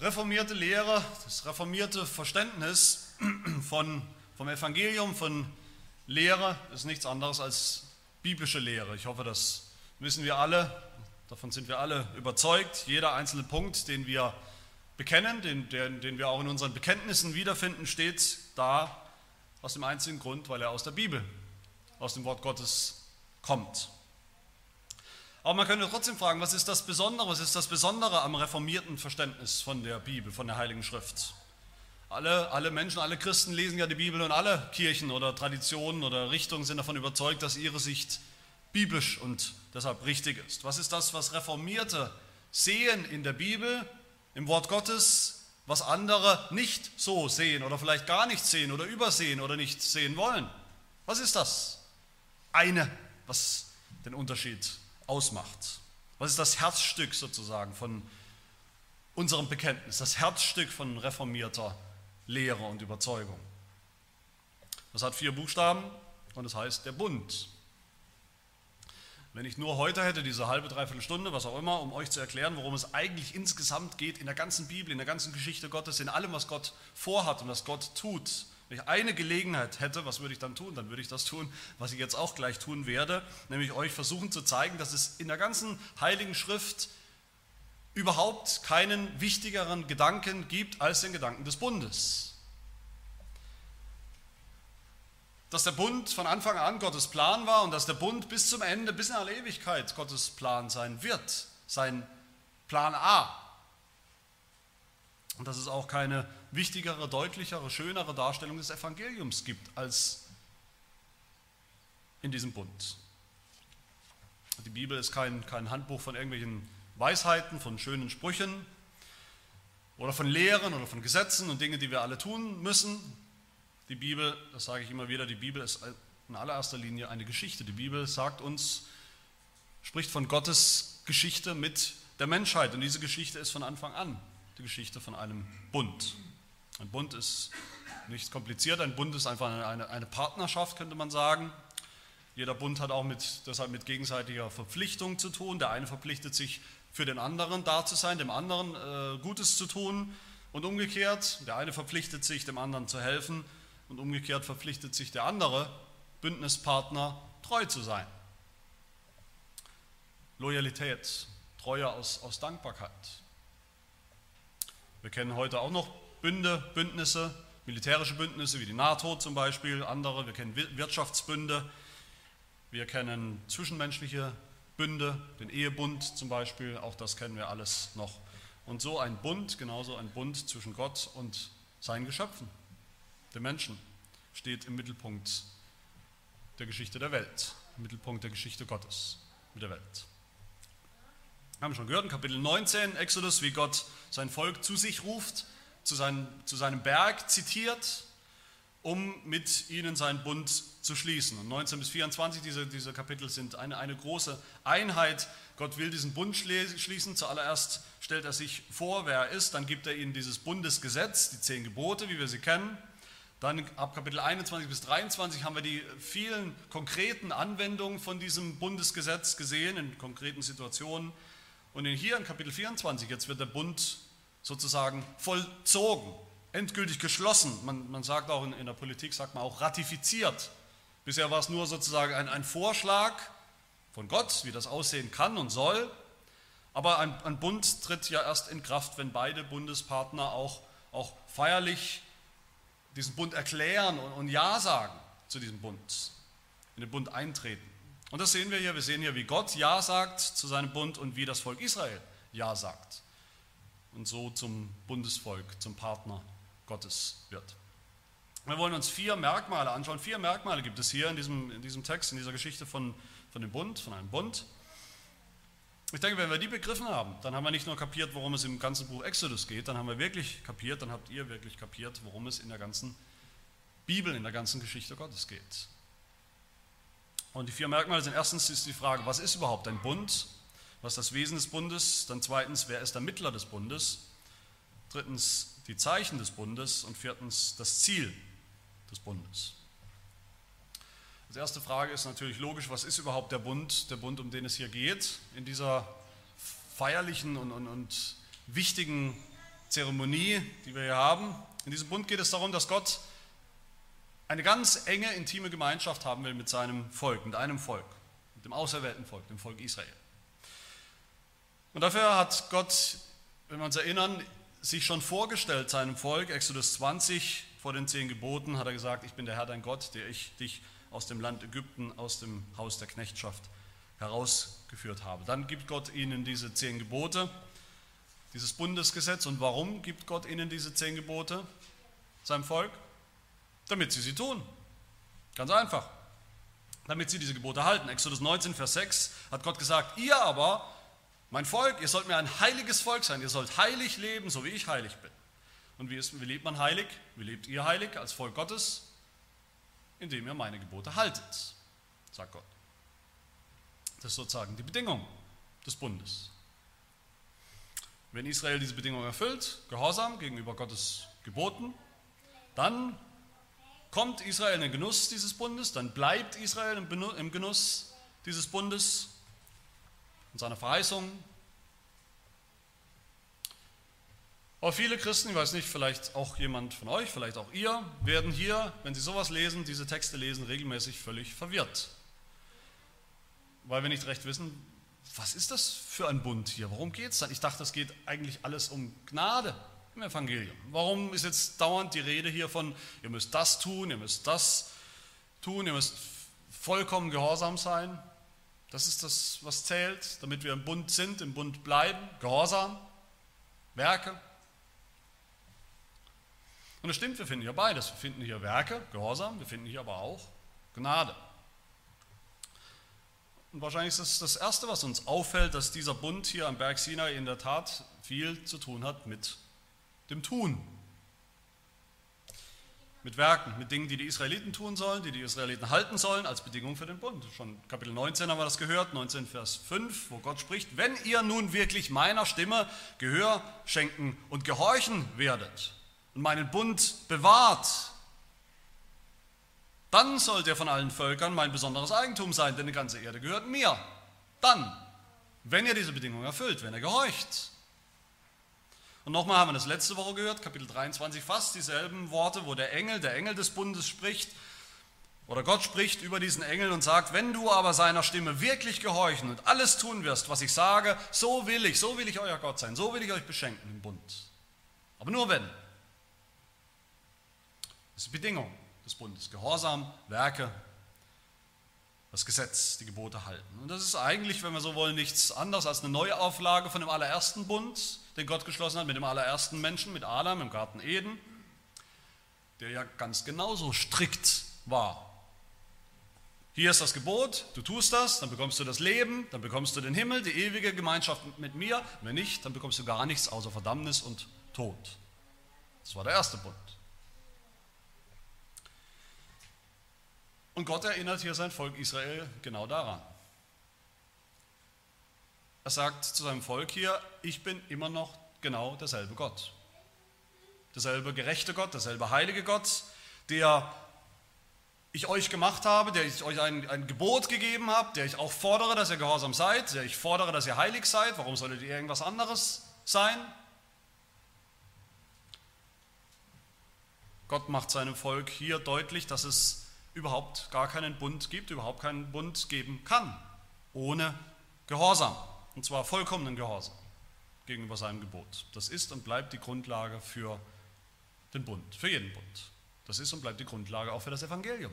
reformierte Lehre, das reformierte Verständnis von, vom Evangelium, von Lehre ist nichts anderes als biblische Lehre. Ich hoffe, das wissen wir alle, davon sind wir alle überzeugt. Jeder einzelne Punkt, den wir bekennen, den, den, den wir auch in unseren Bekenntnissen wiederfinden, steht da aus dem einzigen Grund, weil er aus der Bibel, aus dem Wort Gottes kommt. Aber man könnte trotzdem fragen, was ist das Besondere, was ist das Besondere am reformierten Verständnis von der Bibel, von der Heiligen Schrift? Alle, alle Menschen, alle Christen lesen ja die Bibel und alle Kirchen oder Traditionen oder Richtungen sind davon überzeugt, dass ihre Sicht biblisch und deshalb richtig ist. Was ist das, was Reformierte sehen in der Bibel, im Wort Gottes, was andere nicht so sehen oder vielleicht gar nicht sehen oder übersehen oder nicht sehen wollen? Was ist das? Eine, was den Unterschied ausmacht. Was ist das Herzstück sozusagen von unserem Bekenntnis, das Herzstück von reformierter Lehre und Überzeugung? Das hat vier Buchstaben und es heißt der Bund. Wenn ich nur heute hätte, diese halbe, dreiviertel Stunde, was auch immer, um euch zu erklären, worum es eigentlich insgesamt geht in der ganzen Bibel, in der ganzen Geschichte Gottes, in allem, was Gott vorhat und was Gott tut, wenn ich eine Gelegenheit hätte, was würde ich dann tun? Dann würde ich das tun, was ich jetzt auch gleich tun werde, nämlich euch versuchen zu zeigen, dass es in der ganzen Heiligen Schrift überhaupt keinen wichtigeren Gedanken gibt als den Gedanken des Bundes. Dass der Bund von Anfang an Gottes Plan war und dass der Bund bis zum Ende, bis in alle Ewigkeit Gottes Plan sein wird, sein Plan A. Und dass es auch keine wichtigere, deutlichere, schönere Darstellung des Evangeliums gibt als in diesem Bund. Die Bibel ist kein, kein Handbuch von irgendwelchen Weisheiten, von schönen Sprüchen oder von Lehren oder von Gesetzen und Dingen, die wir alle tun müssen. Die Bibel, das sage ich immer wieder, die Bibel ist in allererster Linie eine Geschichte. Die Bibel sagt uns, spricht von Gottes Geschichte mit der Menschheit und diese Geschichte ist von Anfang an die Geschichte von einem Bund. Ein Bund ist nichts kompliziert, ein Bund ist einfach eine, eine Partnerschaft, könnte man sagen. Jeder Bund hat auch mit, deshalb mit gegenseitiger Verpflichtung zu tun. Der eine verpflichtet sich für den anderen da zu sein, dem anderen äh, Gutes zu tun und umgekehrt. Der eine verpflichtet sich, dem anderen zu helfen und umgekehrt verpflichtet sich der andere Bündnispartner treu zu sein. Loyalität, Treue aus, aus Dankbarkeit. Wir kennen heute auch noch Bünde, Bündnisse, militärische Bündnisse wie die NATO zum Beispiel, andere. Wir kennen Wirtschaftsbünde, wir kennen zwischenmenschliche Bünde, den Ehebund zum Beispiel, auch das kennen wir alles noch. Und so ein Bund, genauso ein Bund zwischen Gott und seinen Geschöpfen, den Menschen, steht im Mittelpunkt der Geschichte der Welt, im Mittelpunkt der Geschichte Gottes mit der Welt. Wir haben schon gehört in Kapitel 19 Exodus, wie Gott sein Volk zu sich ruft zu, seinen, zu seinem Berg zitiert, um mit ihnen seinen Bund zu schließen. Und 19 bis 24, diese, diese Kapitel sind eine, eine große Einheit. Gott will diesen Bund schließen. Zuallererst stellt er sich vor, wer er ist. Dann gibt er ihnen dieses Bundesgesetz, die zehn Gebote, wie wir sie kennen. Dann ab Kapitel 21 bis 23 haben wir die vielen konkreten Anwendungen von diesem Bundesgesetz gesehen, in konkreten Situationen. Und hier in Kapitel 24, jetzt wird der Bund sozusagen vollzogen, endgültig geschlossen. Man, man sagt auch in, in, der Politik, sagt man auch ratifiziert. Bisher war es nur sozusagen ein, ein Vorschlag von Gott, wie das aussehen kann und soll. Aber ein, ein Bund tritt ja erst in Kraft, wenn beide Bundespartner auch, auch feierlich diesen Bund erklären und, und Ja sagen zu diesem Bund, in den Bund eintreten. Und das sehen wir hier. Wir sehen hier, wie Gott Ja sagt zu seinem Bund und wie das Volk Israel Ja sagt und so zum Bundesvolk, zum Partner Gottes wird. Wir wollen uns vier Merkmale anschauen. Vier Merkmale gibt es hier in diesem, in diesem Text, in dieser Geschichte von, von dem Bund, von einem Bund. Ich denke, wenn wir die begriffen haben, dann haben wir nicht nur kapiert, worum es im ganzen Buch Exodus geht, dann haben wir wirklich kapiert, dann habt ihr wirklich kapiert, worum es in der ganzen Bibel, in der ganzen Geschichte Gottes geht. Und die vier Merkmale sind erstens ist die Frage, was ist überhaupt ein Bund? Was ist das Wesen des Bundes? Dann zweitens, wer ist der Mittler des Bundes? Drittens, die Zeichen des Bundes. Und viertens, das Ziel des Bundes. Die erste Frage ist natürlich logisch, was ist überhaupt der Bund, der Bund, um den es hier geht, in dieser feierlichen und, und, und wichtigen Zeremonie, die wir hier haben. In diesem Bund geht es darum, dass Gott eine ganz enge, intime Gemeinschaft haben will mit seinem Volk, mit einem Volk, mit dem auserwählten Volk, dem Volk Israel. Und dafür hat Gott, wenn wir uns erinnern, sich schon vorgestellt seinem Volk, Exodus 20, vor den zehn Geboten, hat er gesagt, ich bin der Herr dein Gott, der ich dich aus dem Land Ägypten, aus dem Haus der Knechtschaft herausgeführt habe. Dann gibt Gott ihnen diese zehn Gebote, dieses Bundesgesetz. Und warum gibt Gott ihnen diese zehn Gebote, seinem Volk? Damit sie sie tun. Ganz einfach. Damit sie diese Gebote halten. Exodus 19, Vers 6 hat Gott gesagt, ihr aber, mein Volk, ihr sollt mir ein heiliges Volk sein, ihr sollt heilig leben, so wie ich heilig bin. Und wie, ist, wie lebt man heilig? Wie lebt ihr heilig als Volk Gottes? Indem ihr meine Gebote haltet, sagt Gott. Das ist sozusagen die Bedingung des Bundes. Wenn Israel diese Bedingung erfüllt, Gehorsam gegenüber Gottes Geboten, dann kommt Israel in den Genuss dieses Bundes, dann bleibt Israel im Genuss dieses Bundes und seiner Verheißung. Aber viele Christen, ich weiß nicht, vielleicht auch jemand von euch, vielleicht auch ihr, werden hier, wenn sie sowas lesen, diese Texte lesen, regelmäßig völlig verwirrt. Weil wir nicht recht wissen, was ist das für ein Bund hier? Worum geht es dann? Ich dachte, es geht eigentlich alles um Gnade im Evangelium. Warum ist jetzt dauernd die Rede hier von, ihr müsst das tun, ihr müsst das tun, ihr müsst vollkommen gehorsam sein? Das ist das, was zählt, damit wir im Bund sind, im Bund bleiben. Gehorsam, Werke. Und es stimmt, wir finden hier beides. Wir finden hier Werke, Gehorsam, wir finden hier aber auch Gnade. Und wahrscheinlich ist es das Erste, was uns auffällt, dass dieser Bund hier am Berg Sinai in der Tat viel zu tun hat mit dem Tun. Mit Werken, mit Dingen, die die Israeliten tun sollen, die die Israeliten halten sollen, als Bedingung für den Bund. Schon Kapitel 19 haben wir das gehört, 19 Vers 5, wo Gott spricht, wenn ihr nun wirklich meiner Stimme Gehör schenken und gehorchen werdet und meinen Bund bewahrt, dann sollt ihr von allen Völkern mein besonderes Eigentum sein, denn die ganze Erde gehört mir. Dann, wenn ihr diese Bedingung erfüllt, wenn ihr gehorcht. Und nochmal haben wir das letzte Woche gehört, Kapitel 23, fast dieselben Worte, wo der Engel, der Engel des Bundes spricht, oder Gott spricht über diesen Engel und sagt, wenn du aber seiner Stimme wirklich gehorchen und alles tun wirst, was ich sage, so will ich, so will ich euer Gott sein, so will ich euch beschenken im Bund. Aber nur wenn. Das ist die Bedingung des Bundes. Gehorsam, Werke, das Gesetz, die Gebote halten. Und das ist eigentlich, wenn wir so wollen, nichts anderes als eine Neuauflage von dem allerersten Bund, den Gott geschlossen hat mit dem allerersten Menschen, mit Adam im Garten Eden, der ja ganz genauso strikt war. Hier ist das Gebot, du tust das, dann bekommst du das Leben, dann bekommst du den Himmel, die ewige Gemeinschaft mit mir. Wenn nicht, dann bekommst du gar nichts außer Verdammnis und Tod. Das war der erste Bund. Und Gott erinnert hier sein Volk Israel genau daran. Er sagt zu seinem Volk hier, ich bin immer noch genau derselbe Gott. Derselbe gerechte Gott, derselbe heilige Gott, der ich euch gemacht habe, der ich euch ein, ein Gebot gegeben habe, der ich auch fordere, dass ihr gehorsam seid, der ich fordere, dass ihr heilig seid. Warum solltet ihr irgendwas anderes sein? Gott macht seinem Volk hier deutlich, dass es überhaupt gar keinen Bund gibt, überhaupt keinen Bund geben kann, ohne Gehorsam. Und zwar vollkommenen Gehorsam gegenüber seinem Gebot. Das ist und bleibt die Grundlage für den Bund, für jeden Bund. Das ist und bleibt die Grundlage auch für das Evangelium.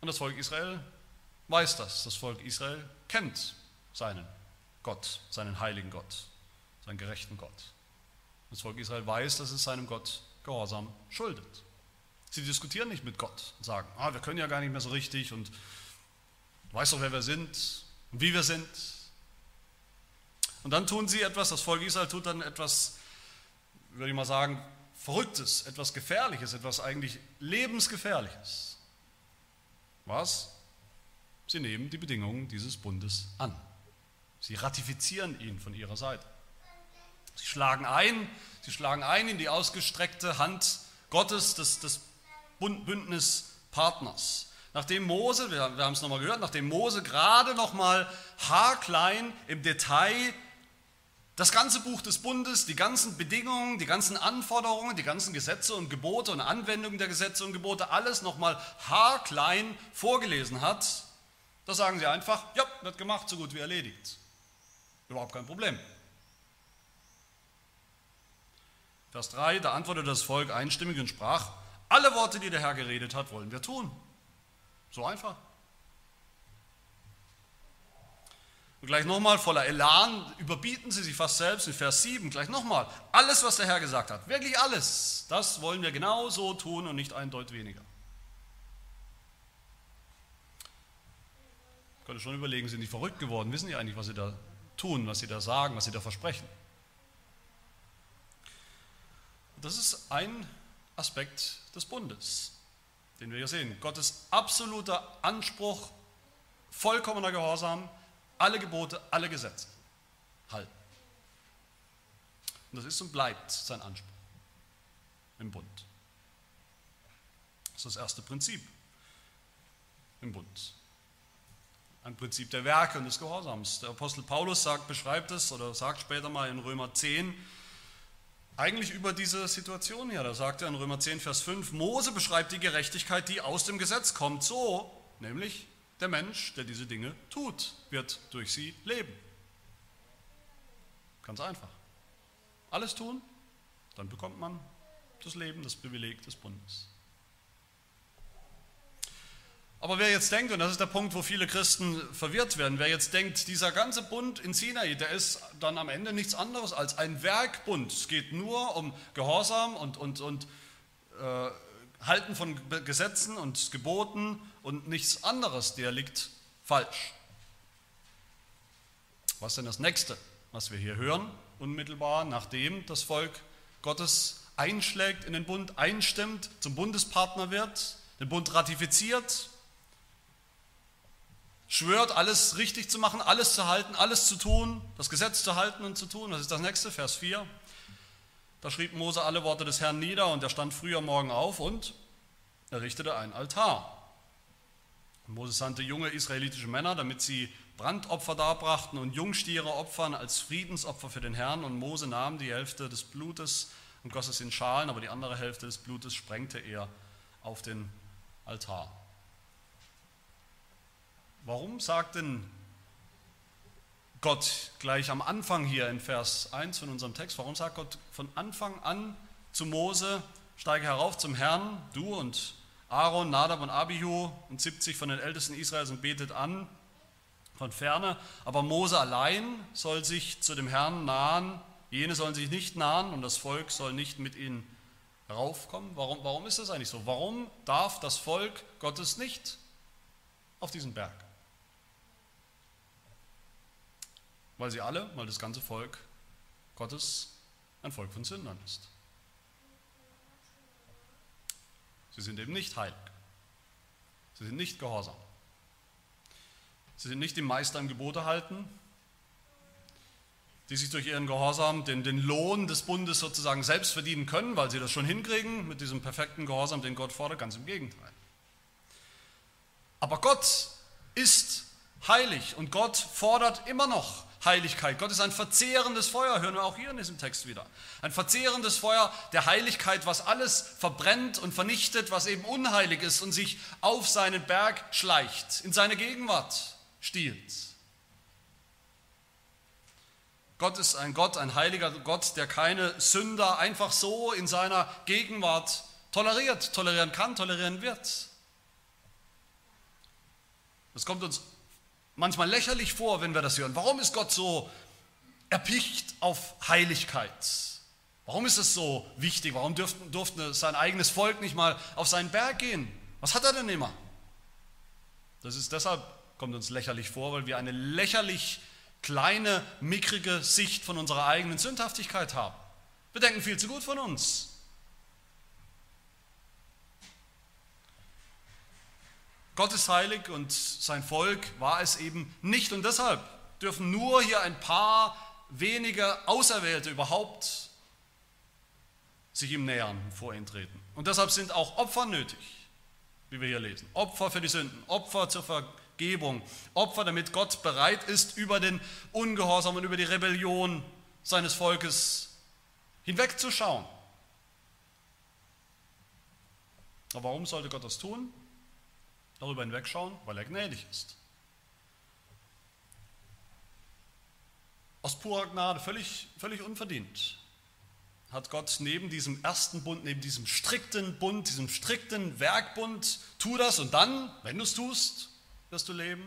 Und das Volk Israel weiß das. Das Volk Israel kennt seinen Gott, seinen heiligen Gott, seinen gerechten Gott. Das Volk Israel weiß, dass es seinem Gott Gehorsam schuldet. Sie diskutieren nicht mit Gott und sagen, ah, wir können ja gar nicht mehr so richtig und du weißt doch, wer wir sind und wie wir sind. Und dann tun sie etwas, das Volk Israel tut dann etwas, würde ich mal sagen, Verrücktes, etwas Gefährliches, etwas eigentlich Lebensgefährliches. Was? Sie nehmen die Bedingungen dieses Bundes an. Sie ratifizieren ihn von ihrer Seite. Sie schlagen ein, sie schlagen ein in die ausgestreckte Hand Gottes, des, des Bündnispartners. Nachdem Mose, wir, wir haben es nochmal gehört, nachdem Mose gerade nochmal haarklein im Detail Das ganze Buch des Bundes, die ganzen Bedingungen, die ganzen Anforderungen, die ganzen Gesetze und Gebote und Anwendungen der Gesetze und Gebote, alles nochmal haarklein vorgelesen hat, da sagen sie einfach, ja, wird gemacht, so gut wie erledigt. Überhaupt kein Problem. Vers 3, da antwortete das Volk einstimmig und sprach, alle Worte, die der Herr geredet hat, wollen wir tun. So einfach. Und gleich nochmal voller Elan überbieten sie sich fast selbst in Vers 7, gleich nochmal. Alles, was der Herr gesagt hat, wirklich alles, das wollen wir genau so tun und nicht ein Deut weniger. Ich könnte schon überlegen, sind die verrückt geworden? Wissen die eigentlich, was sie da tun, was sie da sagen, was sie da versprechen? Das ist ein Aspekt des Bundes, den wir hier sehen. Gottes absoluter Anspruch, vollkommener Gehorsam, alle Gebote, alle Gesetze halten. Und das ist und bleibt sein Anspruch im Bund. Das ist das erste Prinzip im Bund. Ein Prinzip der Werke und des Gehorsams. Der Apostel Paulus sagt, beschreibt es oder sagt später mal in Römer 10, eigentlich über diese Situation hier. Da sagt er in Römer 10, Vers 5, Mose beschreibt die Gerechtigkeit, die aus dem Gesetz kommt, so, nämlich der Mensch, der diese Dinge tut, wird durch sie leben. Ganz einfach. Alles tun, dann bekommt man das Leben, das Privileg des Bundes. Aber wer jetzt denkt, und das ist der Punkt, wo viele Christen verwirrt werden, wer jetzt denkt, dieser ganze Bund in Sinai, der ist dann am Ende nichts anderes als ein Werkbund. Es geht nur um Gehorsam und, und, und äh, Halten von Gesetzen und Geboten und nichts anderes, der liegt falsch. Was ist denn das nächste, was wir hier hören, unmittelbar nachdem das Volk Gottes einschlägt in den Bund, einstimmt, zum Bundespartner wird, den Bund ratifiziert, schwört, alles richtig zu machen, alles zu halten, alles zu tun, das Gesetz zu halten und zu tun. Das ist das nächste, Vers 4. Da schrieb Mose alle Worte des Herrn nieder und er stand früher Morgen auf und errichtete ein Altar. Mose sandte junge israelitische Männer, damit sie Brandopfer darbrachten und Jungstiere opfern als Friedensopfer für den Herrn. Und Mose nahm die Hälfte des Blutes und goss es in Schalen, aber die andere Hälfte des Blutes sprengte er auf den Altar. Warum sagt denn Gott gleich am Anfang hier in Vers 1 von unserem Text, warum sagt Gott von Anfang an zu Mose, steige herauf zum Herrn, du und Aaron, Nadab und Abihu und 70 von den Ältesten Israels und betet an von ferne. Aber Mose allein soll sich zu dem Herrn nahen. Jene sollen sich nicht nahen und das Volk soll nicht mit ihnen raufkommen. Warum, warum ist das eigentlich so? Warum darf das Volk Gottes nicht auf diesen Berg? Weil sie alle, weil das ganze Volk Gottes ein Volk von Sündern ist. Sie sind eben nicht heilig. Sie sind nicht gehorsam. Sie sind nicht dem Meister im Gebote halten, die sich durch ihren Gehorsam den, den Lohn des Bundes sozusagen selbst verdienen können, weil sie das schon hinkriegen mit diesem perfekten Gehorsam, den Gott fordert, ganz im Gegenteil. Aber Gott ist heilig und Gott fordert immer noch Heiligkeit. Gott ist ein verzehrendes Feuer, hören wir auch hier in diesem Text wieder. Ein verzehrendes Feuer der Heiligkeit, was alles verbrennt und vernichtet, was eben unheilig ist und sich auf seinen Berg schleicht, in seine Gegenwart stiehlt. Gott ist ein Gott, ein heiliger Gott, der keine Sünder einfach so in seiner Gegenwart toleriert, tolerieren kann, tolerieren wird. Das kommt uns manchmal lächerlich vor, wenn wir das hören. Warum ist Gott so erpicht auf Heiligkeit? Warum ist es so wichtig? Warum durfte, durfte sein eigenes Volk nicht mal auf seinen Berg gehen? Was hat er denn immer? Das ist deshalb, kommt uns lächerlich vor, weil wir eine lächerlich kleine, mickrige Sicht von unserer eigenen Sündhaftigkeit haben. Wir denken viel zu gut von uns. Gott ist heilig und sein Volk war es eben nicht. Und deshalb dürfen nur hier ein paar wenige Auserwählte überhaupt sich ihm nähern, vor ihn treten. Und deshalb sind auch Opfer nötig, wie wir hier lesen. Opfer für die Sünden, Opfer zur Vergebung, Opfer, damit Gott bereit ist, über den Ungehorsam und über die Rebellion seines Volkes hinwegzuschauen. Aber warum sollte Gott das tun? Darüber hinwegschauen, weil er gnädig ist. Aus purer Gnade, völlig, völlig unverdient, hat Gott neben diesem ersten Bund, neben diesem strikten Bund, diesem strikten Werkbund, tu das und dann, wenn du es tust, wirst du leben,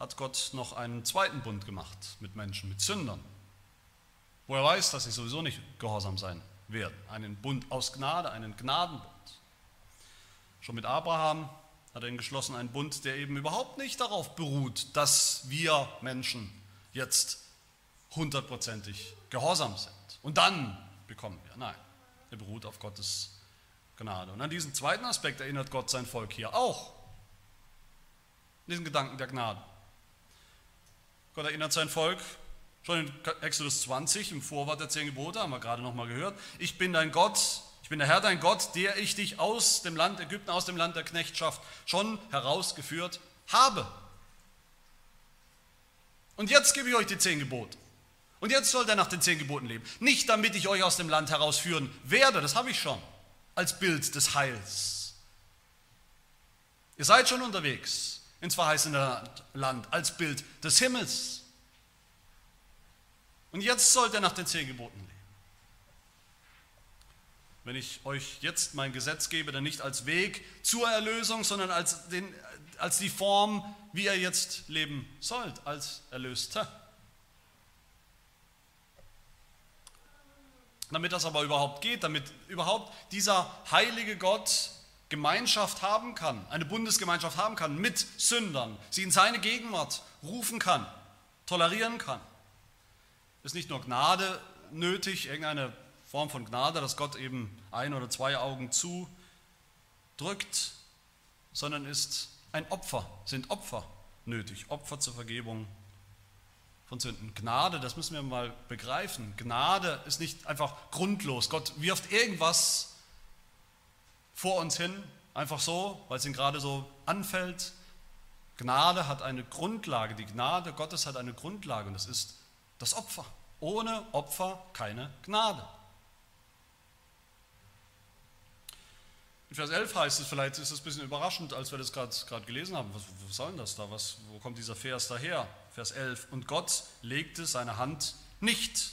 hat Gott noch einen zweiten Bund gemacht mit Menschen, mit Sündern, wo er weiß, dass sie sowieso nicht gehorsam sein werden. Einen Bund aus Gnade, einen Gnadenbund. Schon mit Abraham hat er ihn geschlossen, einen Bund, der eben überhaupt nicht darauf beruht, dass wir Menschen jetzt hundertprozentig gehorsam sind. Und dann bekommen wir. Nein, er beruht auf Gottes Gnade. Und an diesen zweiten Aspekt erinnert Gott sein Volk hier auch. Diesen Gedanken der Gnade. Gott erinnert sein Volk schon in Exodus 20 im Vorwort der zehn Gebote, haben wir gerade nochmal gehört. Ich bin dein Gott, ich bin der Herr dein Gott, der ich dich aus dem Land Ägypten, aus dem Land der Knechtschaft schon herausgeführt habe. Und jetzt gebe ich euch die zehn Gebote. Und jetzt sollt ihr nach den zehn Geboten leben. Nicht damit ich euch aus dem Land herausführen werde, das habe ich schon, als Bild des Heils. Ihr seid schon unterwegs ins verheißene Land, als Bild des Himmels. Und jetzt sollt ihr nach den zehn Geboten leben. Wenn ich euch jetzt mein Gesetz gebe, dann nicht als Weg zur Erlösung, sondern als, den, als die Form, wie ihr jetzt leben sollt, als Erlöster. Damit das aber überhaupt geht, damit überhaupt dieser heilige Gott Gemeinschaft haben kann, eine Bundesgemeinschaft haben kann mit Sündern, sie in seine Gegenwart rufen kann, tolerieren kann, ist nicht nur Gnade nötig, irgendeine Form von Gnade, dass Gott eben ein oder zwei Augen zudrückt, sondern ist ein Opfer, sind Opfer nötig, Opfer zur Vergebung von Sünden. Gnade, das müssen wir mal begreifen. Gnade ist nicht einfach grundlos. Gott wirft irgendwas vor uns hin, einfach so, weil es ihm gerade so anfällt. Gnade hat eine Grundlage. Die Gnade Gottes hat eine Grundlage und das ist das Opfer. Ohne Opfer keine Gnade. In Vers 11 heißt es, vielleicht ist es ein bisschen überraschend, als wir das gerade gelesen haben. Was, was soll denn das da? Was, wo kommt dieser Vers daher? Vers 11. Und Gott legte seine Hand nicht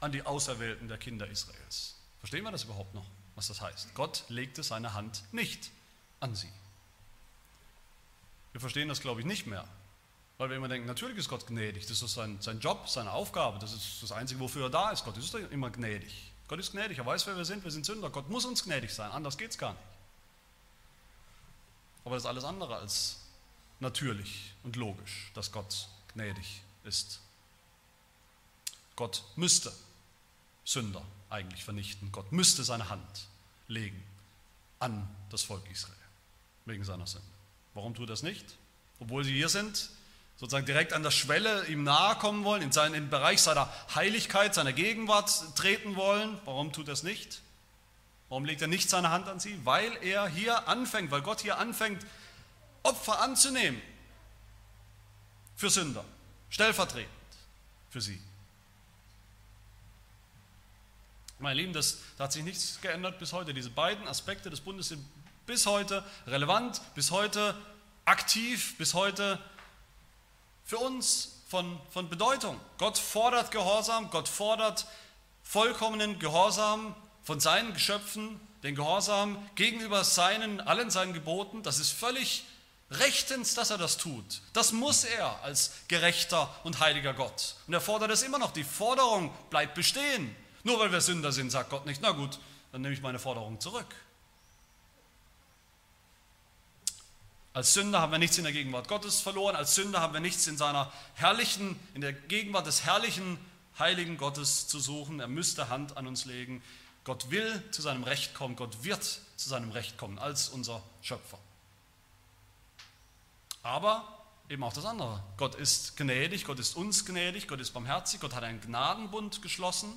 an die Auserwählten der Kinder Israels. Verstehen wir das überhaupt noch, was das heißt? Gott legte seine Hand nicht an sie. Wir verstehen das, glaube ich, nicht mehr. Weil wir immer denken, natürlich ist Gott gnädig. Das ist sein, sein Job, seine Aufgabe. Das ist das Einzige, wofür er da ist. Gott ist immer gnädig. Gott ist gnädig, er weiß, wer wir sind, wir sind Sünder. Gott muss uns gnädig sein, anders geht es gar nicht. Aber das ist alles andere als natürlich und logisch, dass Gott gnädig ist. Gott müsste Sünder eigentlich vernichten. Gott müsste seine Hand legen an das Volk Israel wegen seiner Sünde. Warum tut er das nicht? Obwohl sie hier sind, sozusagen direkt an der Schwelle ihm nahe kommen wollen, in, seinen, Bereich seiner Heiligkeit, seiner Gegenwart treten wollen. Warum tut er es nicht? Warum legt er nicht seine Hand an sie? Weil er hier anfängt, weil Gott hier anfängt, Opfer anzunehmen für Sünder, stellvertretend für sie. Meine Lieben, das, da hat sich nichts geändert bis heute. Diese beiden Aspekte des Bundes sind bis heute relevant, bis heute aktiv, bis heute für uns von, von Bedeutung. Gott fordert Gehorsam, Gott fordert vollkommenen Gehorsam von seinen Geschöpfen, den Gehorsam gegenüber seinen, allen seinen Geboten. Das ist völlig rechtens, dass er das tut. Das muss er als gerechter und heiliger Gott. Und er fordert es immer noch. Die Forderung bleibt bestehen. Nur weil wir Sünder sind, sagt Gott nicht, na gut, dann nehme ich meine Forderung zurück. Als Sünder haben wir nichts in der Gegenwart Gottes verloren, als Sünder haben wir nichts in seiner herrlichen, in der Gegenwart des herrlichen, heiligen Gottes zu suchen. Er müsste Hand an uns legen. Gott will zu seinem Recht kommen, Gott wird zu seinem Recht kommen als unser Schöpfer. Aber eben auch das andere. Gott ist gnädig, Gott ist uns gnädig, Gott ist barmherzig, Gott hat einen Gnadenbund geschlossen,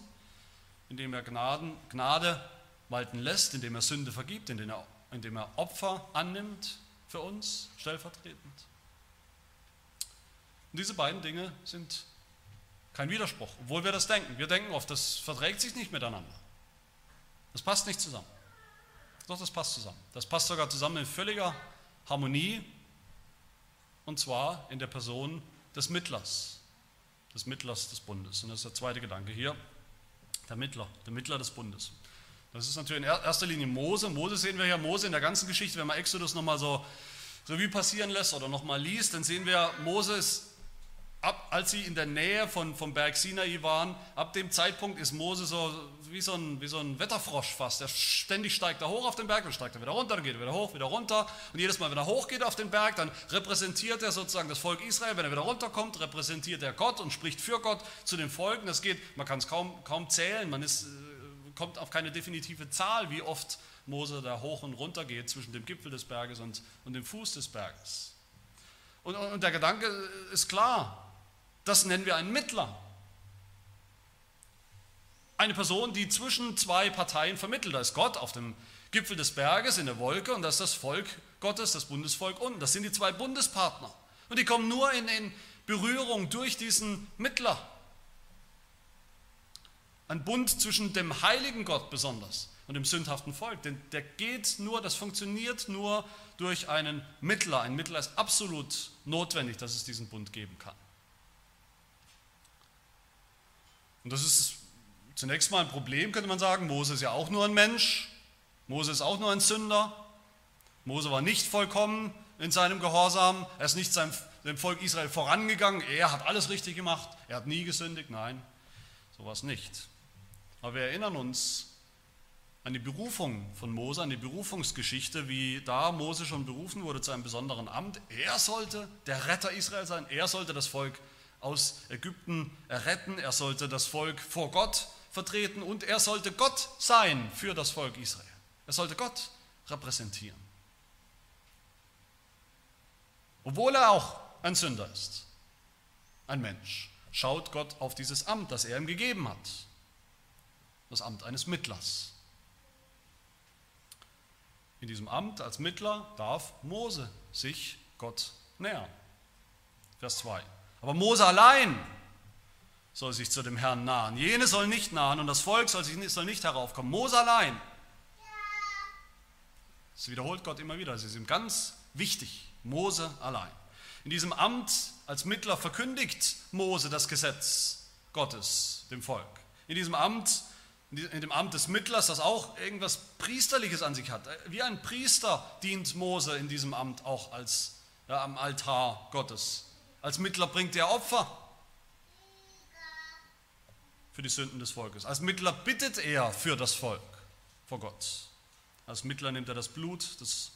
indem er Gnaden, Gnade walten lässt, indem er Sünde vergibt, indem er, indem er Opfer annimmt für uns stellvertretend. Und diese beiden Dinge sind Kein Widerspruch, obwohl wir das denken. Wir denken oft, das verträgt sich nicht miteinander. Das passt nicht zusammen. Doch, das passt zusammen. Das passt sogar zusammen in völliger Harmonie und zwar in der Person des Mittlers, des Mittlers des Bundes. Und das ist der zweite Gedanke hier, der Mittler, der Mittler des Bundes. Das ist natürlich in erster Linie Mose. Mose sehen wir ja, Mose in der ganzen Geschichte, wenn man Exodus nochmal so Revue passieren lässt oder nochmal liest, dann sehen wir, Mose ist ab, als sie in der Nähe von, vom Berg Sinai waren, ab dem Zeitpunkt ist Mose so wie so, ein, wie so ein Wetterfrosch fast. Der ständig steigt da hoch auf den Berg, dann steigt er wieder runter, dann geht er wieder hoch, wieder runter. Und jedes Mal, wenn er hochgeht auf den Berg, dann repräsentiert er sozusagen das Volk Israel. Wenn er wieder runterkommt, repräsentiert er Gott und spricht für Gott zu den Volken. Das geht, man kann es kaum, kaum zählen, man ist, äh, kommt auf keine definitive Zahl, wie oft Mose da hoch und runter geht zwischen dem Gipfel des Berges und, und dem Fuß des Berges. Und, und der Gedanke ist klar, das nennen wir einen Mittler. Eine Person, die zwischen zwei Parteien vermittelt. Da ist Gott auf dem Gipfel des Berges in der Wolke und das ist das Volk Gottes, das Bundesvolk unten. Das sind die zwei Bundespartner. Und die kommen nur in, in Berührung durch diesen Mittler. Ein Bund zwischen dem heiligen Gott besonders und dem sündhaften Volk. Denn der geht nur, das funktioniert nur durch einen Mittler. Ein Mittler ist absolut notwendig, dass es diesen Bund geben kann. Und das ist zunächst mal ein Problem, könnte man sagen. Mose ist ja auch nur ein Mensch. Mose ist auch nur ein Sünder. Mose war nicht vollkommen in seinem Gehorsam. Er ist nicht seinem, dem Volk Israel vorangegangen. Er hat alles richtig gemacht. Er hat nie gesündigt. Nein, sowas nicht. Aber wir erinnern uns an die Berufung von Mose, an die Berufungsgeschichte, wie da Mose schon berufen wurde zu einem besonderen Amt. Er sollte der Retter Israel sein. Er sollte das Volk aus Ägypten erretten, er sollte das Volk vor Gott vertreten und er sollte Gott sein für das Volk Israel. Er sollte Gott repräsentieren. Obwohl er auch ein Sünder ist, ein Mensch, schaut Gott auf dieses Amt, das er ihm gegeben hat. Das Amt eines Mittlers. In diesem Amt als Mittler darf Mose sich Gott nähern. Vers 2. Aber Mose allein soll sich zu dem Herrn nahen. Jene soll nicht nahen und das Volk soll, sich nicht, soll nicht heraufkommen. Mose allein. Das wiederholt Gott immer wieder. Ist ihm ganz wichtig. Mose allein. In diesem Amt als Mittler verkündigt Mose das Gesetz Gottes dem Volk. In diesem Amt, in dem Amt des Mittlers, das auch irgendwas Priesterliches an sich hat. Wie ein Priester dient Mose in diesem Amt auch als ja, am Altar Gottes. Als Mittler bringt er Opfer für die Sünden des Volkes. Als Mittler bittet er für das Volk vor Gott. Als Mittler nimmt er das Blut des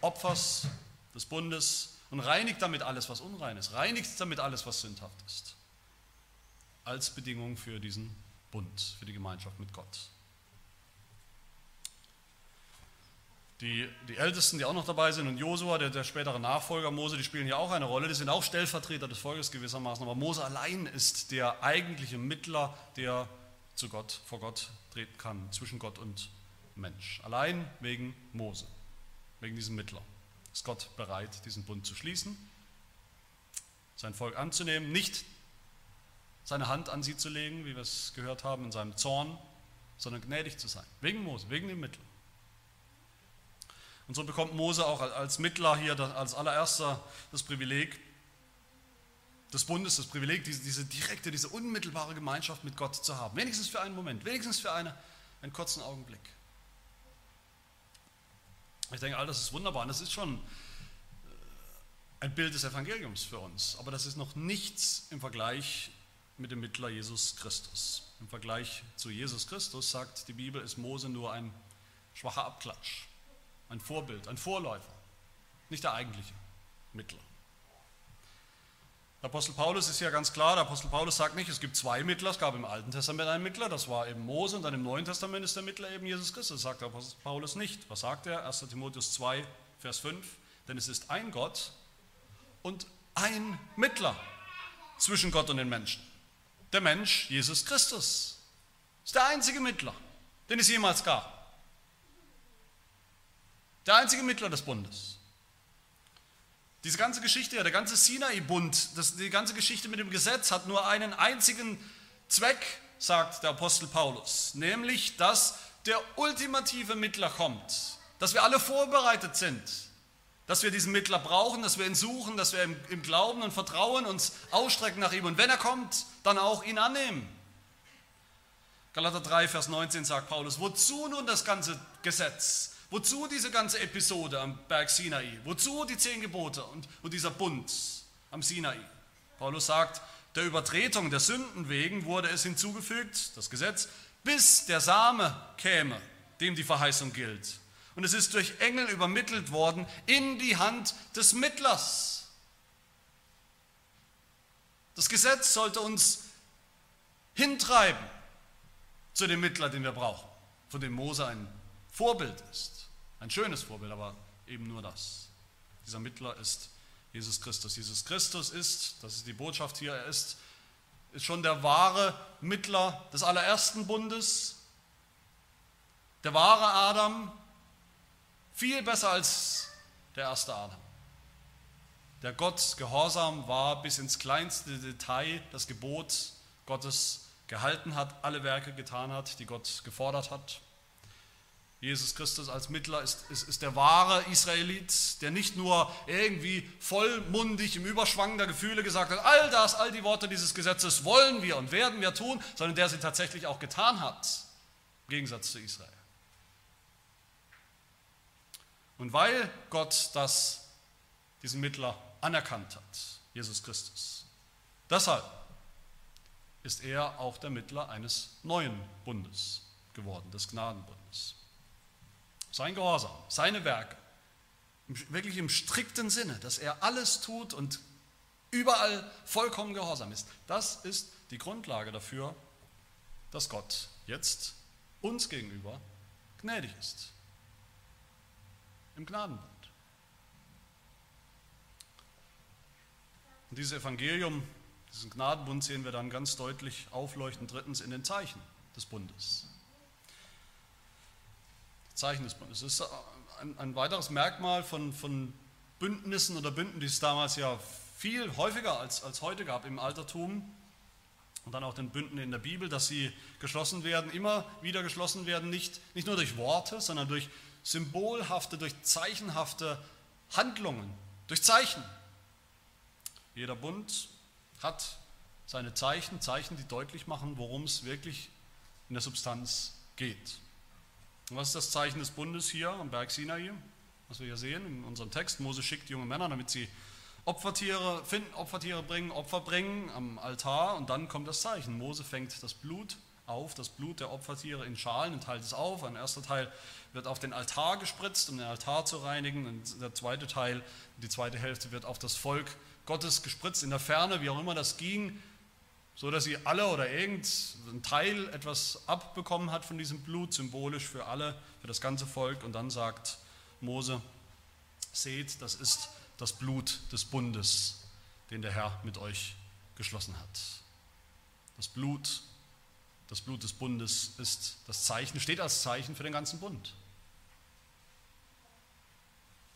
Opfers, des Bundes und reinigt damit alles, was unrein ist, reinigt damit alles, was sündhaft ist. Als Bedingung für diesen Bund, für die Gemeinschaft mit Gott. Die, die Ältesten, die auch noch dabei sind, und Josua, der, der spätere Nachfolger Mose, die spielen hier auch eine Rolle. Die sind auch Stellvertreter des Volkes gewissermaßen. Aber Mose allein ist der eigentliche Mittler, der zu Gott, vor Gott treten kann, zwischen Gott und Mensch. Allein wegen Mose, wegen diesem Mittler. Ist Gott bereit, diesen Bund zu schließen, sein Volk anzunehmen, nicht seine Hand an sie zu legen, wie wir es gehört haben, in seinem Zorn, sondern gnädig zu sein. Wegen Mose, wegen dem Mittler. Und so bekommt Mose auch als Mittler hier als allererster das Privileg des Bundes, das Privileg, diese, diese direkte, diese unmittelbare Gemeinschaft mit Gott zu haben. Wenigstens für einen Moment, wenigstens für eine, einen kurzen Augenblick. Ich denke, all das ist wunderbar und das ist schon äh, ein Bild des Evangeliums für uns. Aber das ist noch nichts im Vergleich mit dem Mittler Jesus Christus. Im Vergleich zu Jesus Christus sagt die Bibel, ist Mose nur ein schwacher Abklatsch ein Vorbild, ein Vorläufer, nicht der eigentliche Mittler. Der Apostel Paulus ist ja ganz klar, der Apostel Paulus sagt nicht, es gibt zwei Mittler, es gab im Alten Testament einen Mittler, das war eben Mose und dann im Neuen Testament ist der Mittler eben Jesus Christus, das sagt der Apostel Paulus nicht. Was sagt er? 1 Timotheus 2, Vers 5, denn es ist ein Gott und ein Mittler zwischen Gott und den Menschen. Der Mensch, Jesus Christus, ist der einzige Mittler, den es jemals gab. Der einzige Mittler des Bundes. Diese ganze Geschichte, der ganze Sinai-Bund, die ganze Geschichte mit dem Gesetz hat nur einen einzigen Zweck, sagt der Apostel Paulus, nämlich, dass der ultimative Mittler kommt, dass wir alle vorbereitet sind, dass wir diesen Mittler brauchen, dass wir ihn suchen, dass wir im, Glauben und Vertrauen uns ausstrecken nach ihm und wenn er kommt, dann auch ihn annehmen. Galater 3, Vers 19 sagt Paulus, wozu nun das ganze Gesetz? Wozu diese ganze Episode am Berg Sinai? Wozu die zehn Gebote und, und dieser Bund am Sinai? Paulus sagt, der Übertretung der Sünden wegen wurde es hinzugefügt, das Gesetz, bis der Same käme, dem die Verheißung gilt. Und es ist durch Engel übermittelt worden in die Hand des Mittlers. Das Gesetz sollte uns hintreiben zu dem Mittler, den wir brauchen, von dem Mose ein Vorbild ist. Ein schönes Vorbild, aber eben nur das. Dieser Mittler ist Jesus Christus. Jesus Christus ist, das ist die Botschaft hier, er ist, ist schon der wahre Mittler des allerersten Bundes, der wahre Adam, viel besser als der erste Adam. Der Gott gehorsam war bis ins kleinste Detail das Gebot Gottes gehalten hat, alle Werke getan hat, die Gott gefordert hat. Jesus Christus als Mittler ist, ist, ist der wahre Israelit, der nicht nur irgendwie vollmundig im Überschwang der Gefühle gesagt hat, all das, all die Worte dieses Gesetzes wollen wir und werden wir tun, sondern der sie tatsächlich auch getan hat, im Gegensatz zu Israel. Und weil Gott das, diesen Mittler anerkannt hat, Jesus Christus, deshalb ist er auch der Mittler eines neuen Bundes geworden, des Gnadenbundes. Sein Gehorsam, seine Werke, wirklich im strikten Sinne, dass er alles tut und überall vollkommen gehorsam ist, das ist die Grundlage dafür, dass Gott jetzt uns gegenüber gnädig ist. Im Gnadenbund. Und dieses Evangelium diesen Gnadenbund sehen wir dann ganz deutlich aufleuchten, drittens in den Zeichen des Bundes. Zeichen des Bundes. Das ist ein, ein weiteres Merkmal von, von Bündnissen oder Bünden, die es damals ja viel häufiger als, als heute gab im Altertum und dann auch den Bünden in der Bibel, dass sie geschlossen werden, immer wieder geschlossen werden, nicht, nicht nur durch Worte, sondern durch symbolhafte, durch zeichenhafte Handlungen, durch Zeichen. Jeder Bund hat seine Zeichen, Zeichen, die deutlich machen, worum es wirklich in der Substanz geht. Und was ist das Zeichen des Bundes hier am Berg Sinai, was wir hier sehen in unserem Text? Mose schickt junge Männer, damit sie Opfertiere finden, Opfertiere bringen, Opfer bringen am Altar und dann kommt das Zeichen. Mose fängt das Blut auf, das Blut der Opfertiere in Schalen und teilt es auf. Ein erster Teil wird auf den Altar gespritzt, um den Altar zu reinigen und der zweite Teil, die zweite Hälfte wird auf das Volk Gottes gespritzt in der Ferne, wie auch immer das ging, so dass sie alle oder irgendein Teil etwas abbekommen hat von diesem Blut, symbolisch für alle, für das ganze Volk. Und dann sagt Mose, seht, das ist das Blut des Bundes, den der Herr mit euch geschlossen hat. Das Blut, das Blut des Bundes ist das Zeichen, steht als Zeichen für den ganzen Bund.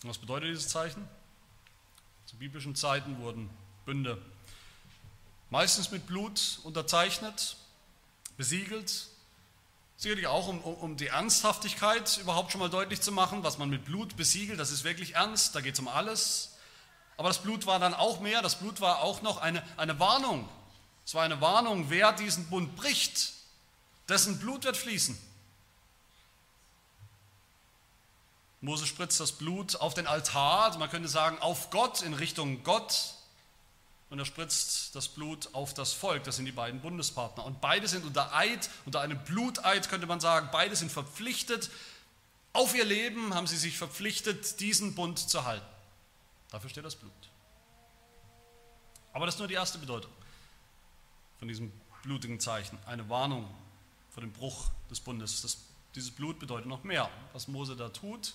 Und was bedeutet dieses Zeichen? Zu biblischen Zeiten wurden Bünde meistens mit Blut unterzeichnet, besiegelt, sicherlich auch um, um die Ernsthaftigkeit überhaupt schon mal deutlich zu machen, was man mit Blut besiegelt, das ist wirklich ernst, da geht es um alles. Aber das Blut war dann auch mehr, das Blut war auch noch eine, eine Warnung. Es war eine Warnung, wer diesen Bund bricht, dessen Blut wird fließen. Mose spritzt das Blut auf den Altar, also man könnte sagen auf Gott, in Richtung Gott. Und er spritzt das Blut auf das Volk, das sind die beiden Bundespartner. Und beide sind unter Eid, unter einem Bluteid könnte man sagen, beide sind verpflichtet, auf ihr Leben haben sie sich verpflichtet, diesen Bund zu halten. Dafür steht das Blut. Aber das ist nur die erste Bedeutung von diesem blutigen Zeichen, eine Warnung vor dem Bruch des Bundes. Das, dieses Blut bedeutet noch mehr. Was Mose da tut,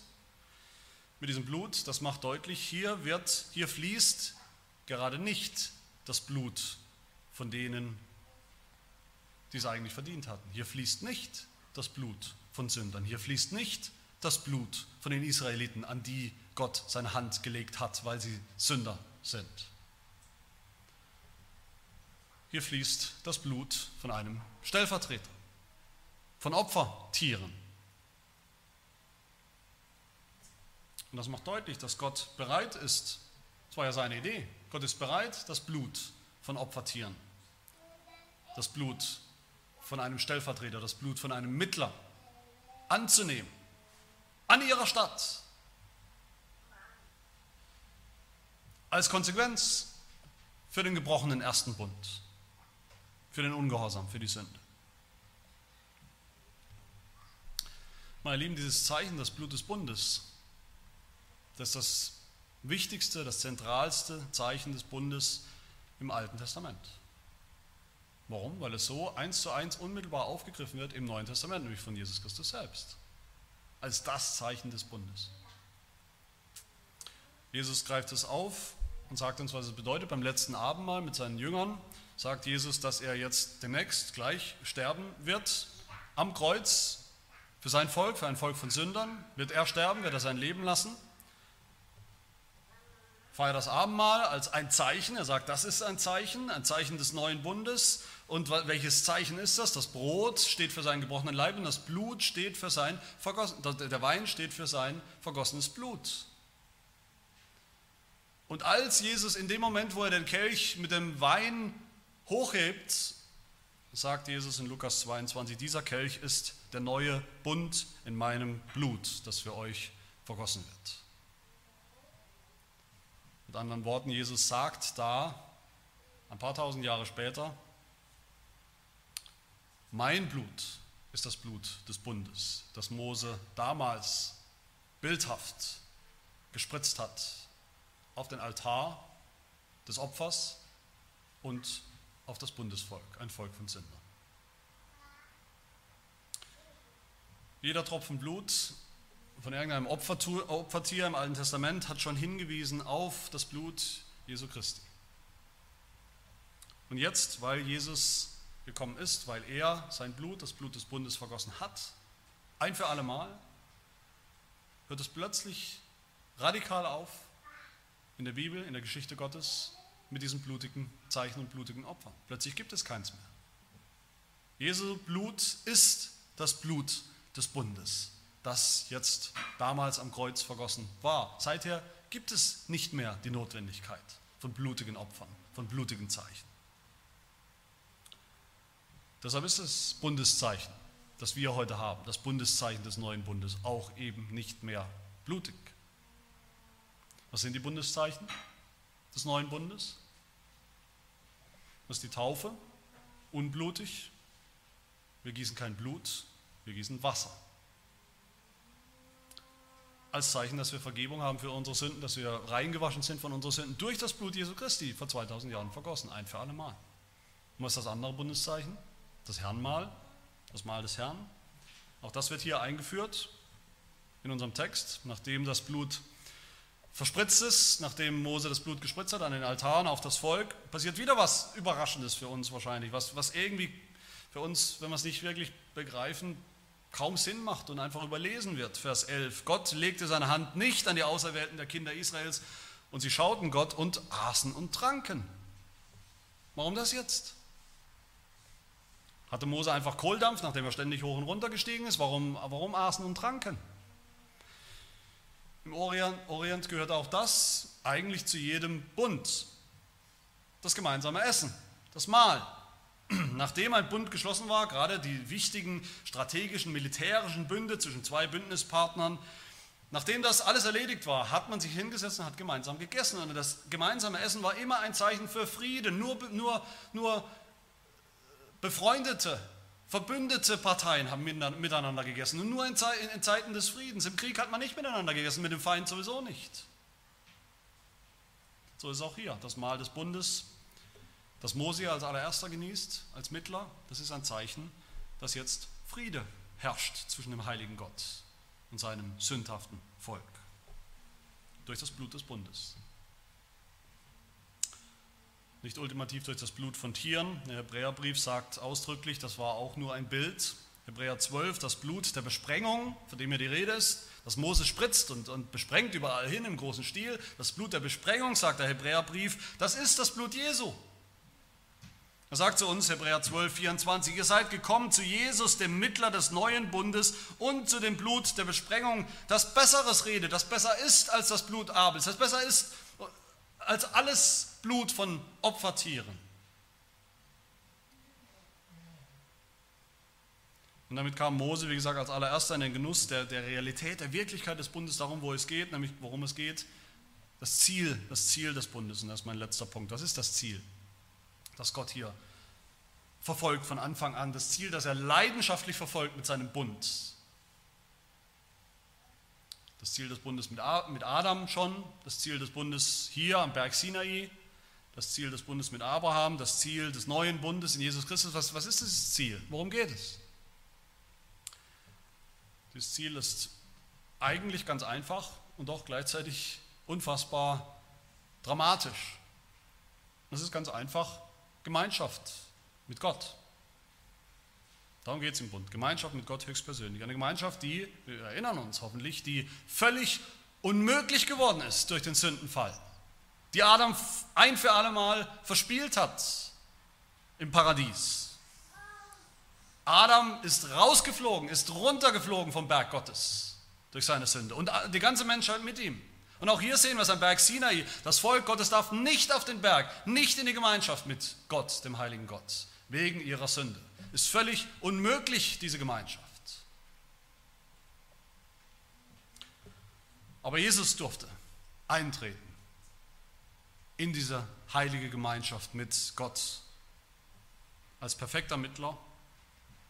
mit diesem Blut, das macht deutlich, hier wird, hier fließt gerade nicht das Blut von denen, die es eigentlich verdient hatten. Hier fließt nicht das Blut von Sündern. Hier fließt nicht das Blut von den Israeliten, an die Gott seine Hand gelegt hat, weil sie Sünder sind. Hier fließt das Blut von einem Stellvertreter, von Opfertieren. Und das macht deutlich, dass Gott bereit ist, das war ja seine Idee, Gott ist bereit, das Blut von Opfertieren, das Blut von einem Stellvertreter, das Blut von einem Mittler anzunehmen, an ihrer Stadt. Als Konsequenz für den gebrochenen ersten Bund, für den Ungehorsam, für die Sünde. Meine Lieben, dieses Zeichen, das Blut des Bundes, das ist das wichtigste, das zentralste Zeichen des Bundes im Alten Testament. Warum? Weil es so eins zu eins unmittelbar aufgegriffen wird im Neuen Testament, nämlich von Jesus Christus selbst, als das Zeichen des Bundes. Jesus greift es auf und sagt uns, was es bedeutet. Beim letzten Abendmahl mit seinen Jüngern sagt Jesus, dass er jetzt demnächst gleich sterben wird am Kreuz für sein Volk, für ein Volk von Sündern. Wird er sterben, wird er sein Leben lassen feiert das Abendmahl als ein Zeichen. Er sagt, das ist ein Zeichen, ein Zeichen des neuen Bundes. Und welches Zeichen ist das? Das Brot steht für seinen gebrochenen Leib und das Blut steht für sein vergossen, der Wein steht für sein vergossenes Blut. Und als Jesus in dem Moment, wo er den Kelch mit dem Wein hochhebt, sagt Jesus in Lukas 22, dieser Kelch ist der neue Bund in meinem Blut, das für euch vergossen wird. Mit anderen Worten, Jesus sagt da, ein paar tausend Jahre später, mein Blut ist das Blut des Bundes, das Mose damals bildhaft gespritzt hat auf den Altar des Opfers und auf das Bundesvolk, ein Volk von Sündern. Jeder Tropfen Blut von irgendeinem Opfertier im Alten Testament hat schon hingewiesen auf das Blut Jesu Christi. Und jetzt, weil Jesus gekommen ist, weil er sein Blut, das Blut des Bundes vergossen hat, ein für alle Mal, hört es plötzlich radikal auf in der Bibel, in der Geschichte Gottes, mit diesen blutigen Zeichen und blutigen Opfern. Plötzlich gibt es keins mehr. Jesu Blut ist das Blut des Bundes das jetzt damals am Kreuz vergossen war. Seither gibt es nicht mehr die Notwendigkeit von blutigen Opfern, von blutigen Zeichen. Deshalb ist das Bundeszeichen, das wir heute haben, das Bundeszeichen des neuen Bundes, auch eben nicht mehr blutig. Was sind die Bundeszeichen des neuen Bundes? Das ist die Taufe, unblutig. Wir gießen kein Blut, wir gießen Wasser als Zeichen, dass wir Vergebung haben für unsere Sünden, dass wir reingewaschen sind von unseren Sünden durch das Blut Jesu Christi vor 2000 Jahren vergossen, ein für alle Mal. Und was ist das andere Bundeszeichen? Das Herrnmal, das Mahl des Herrn. Auch das wird hier eingeführt in unserem Text, nachdem das Blut verspritzt ist, nachdem Mose das Blut gespritzt hat an den Altaren auf das Volk, passiert wieder was Überraschendes für uns wahrscheinlich, was, was irgendwie für uns, wenn wir es nicht wirklich begreifen, kaum Sinn macht und einfach überlesen wird. Vers 11. Gott legte seine Hand nicht an die Auserwählten der Kinder Israels und sie schauten Gott und aßen und tranken. Warum das jetzt? Hatte Mose einfach Kohldampf, nachdem er ständig hoch und runter gestiegen ist? Warum, warum aßen und tranken? Im Orient, gehört auch das eigentlich zu jedem Bund. Das gemeinsame Essen, das Mahl. Nachdem ein Bund geschlossen war, gerade die wichtigen strategischen, militärischen Bünde zwischen zwei Bündnispartnern, nachdem das alles erledigt war, hat man sich hingesetzt und hat gemeinsam gegessen. Und das gemeinsame Essen war immer ein Zeichen für Frieden. Nur, nur, nur befreundete, verbündete Parteien haben miteinander gegessen. Und nur in Zeiten des Friedens. Im Krieg hat man nicht miteinander gegessen, mit dem Feind sowieso nicht. So ist es auch hier. Das Mahl des Bundes das Mose als allererster genießt, als Mittler, das ist ein Zeichen, dass jetzt Friede herrscht zwischen dem heiligen Gott und seinem sündhaften Volk. Durch das Blut des Bundes. Nicht ultimativ durch das Blut von Tieren. Der Hebräerbrief sagt ausdrücklich, das war auch nur ein Bild. Hebräer 12, das Blut der Besprengung, von dem hier die Rede ist, das Mose spritzt und, und besprengt überall hin im großen Stil. Das Blut der Besprengung, sagt der Hebräerbrief, das ist das Blut Jesu. Er sagt zu uns, Hebräer 12, 24, ihr seid gekommen zu Jesus, dem Mittler des neuen Bundes und zu dem Blut der Besprengung, das Besseres redet, das besser ist als das Blut Abels, das besser ist als alles Blut von Opfertieren. Und damit kam Mose, wie gesagt, als allererster in den Genuss der, der Realität, der Wirklichkeit des Bundes, darum, wo es geht, nämlich worum es geht, das Ziel, das Ziel des Bundes. Und das ist mein letzter Punkt. Was ist das Ziel, das Gott hier verfolgt von Anfang an? Das Ziel, das er leidenschaftlich verfolgt mit seinem Bund. Das Ziel des Bundes mit Adam schon, das Ziel des Bundes hier am Berg Sinai, das Ziel des Bundes mit Abraham, das Ziel des neuen Bundes in Jesus Christus. Was, was ist das Ziel? Worum geht es? Das Ziel ist eigentlich ganz einfach und doch gleichzeitig unfassbar dramatisch. Das ist ganz einfach Gemeinschaft mit Gott. Darum geht es im Bund. Gemeinschaft mit Gott höchstpersönlich. Eine Gemeinschaft, die, wir erinnern uns hoffentlich, die völlig unmöglich geworden ist durch den Sündenfall. Die Adam ein für alle Mal verspielt hat im Paradies. Adam ist rausgeflogen, ist runtergeflogen vom Berg Gottes durch seine Sünde und die ganze Menschheit mit ihm. Und auch hier sehen wir es am Berg Sinai. Das Volk Gottes darf nicht auf den Berg, nicht in die Gemeinschaft mit Gott, dem heiligen Gott, wegen ihrer Sünde. Ist völlig unmöglich, diese Gemeinschaft. Aber Jesus durfte eintreten in diese heilige Gemeinschaft mit Gott als perfekter Mittler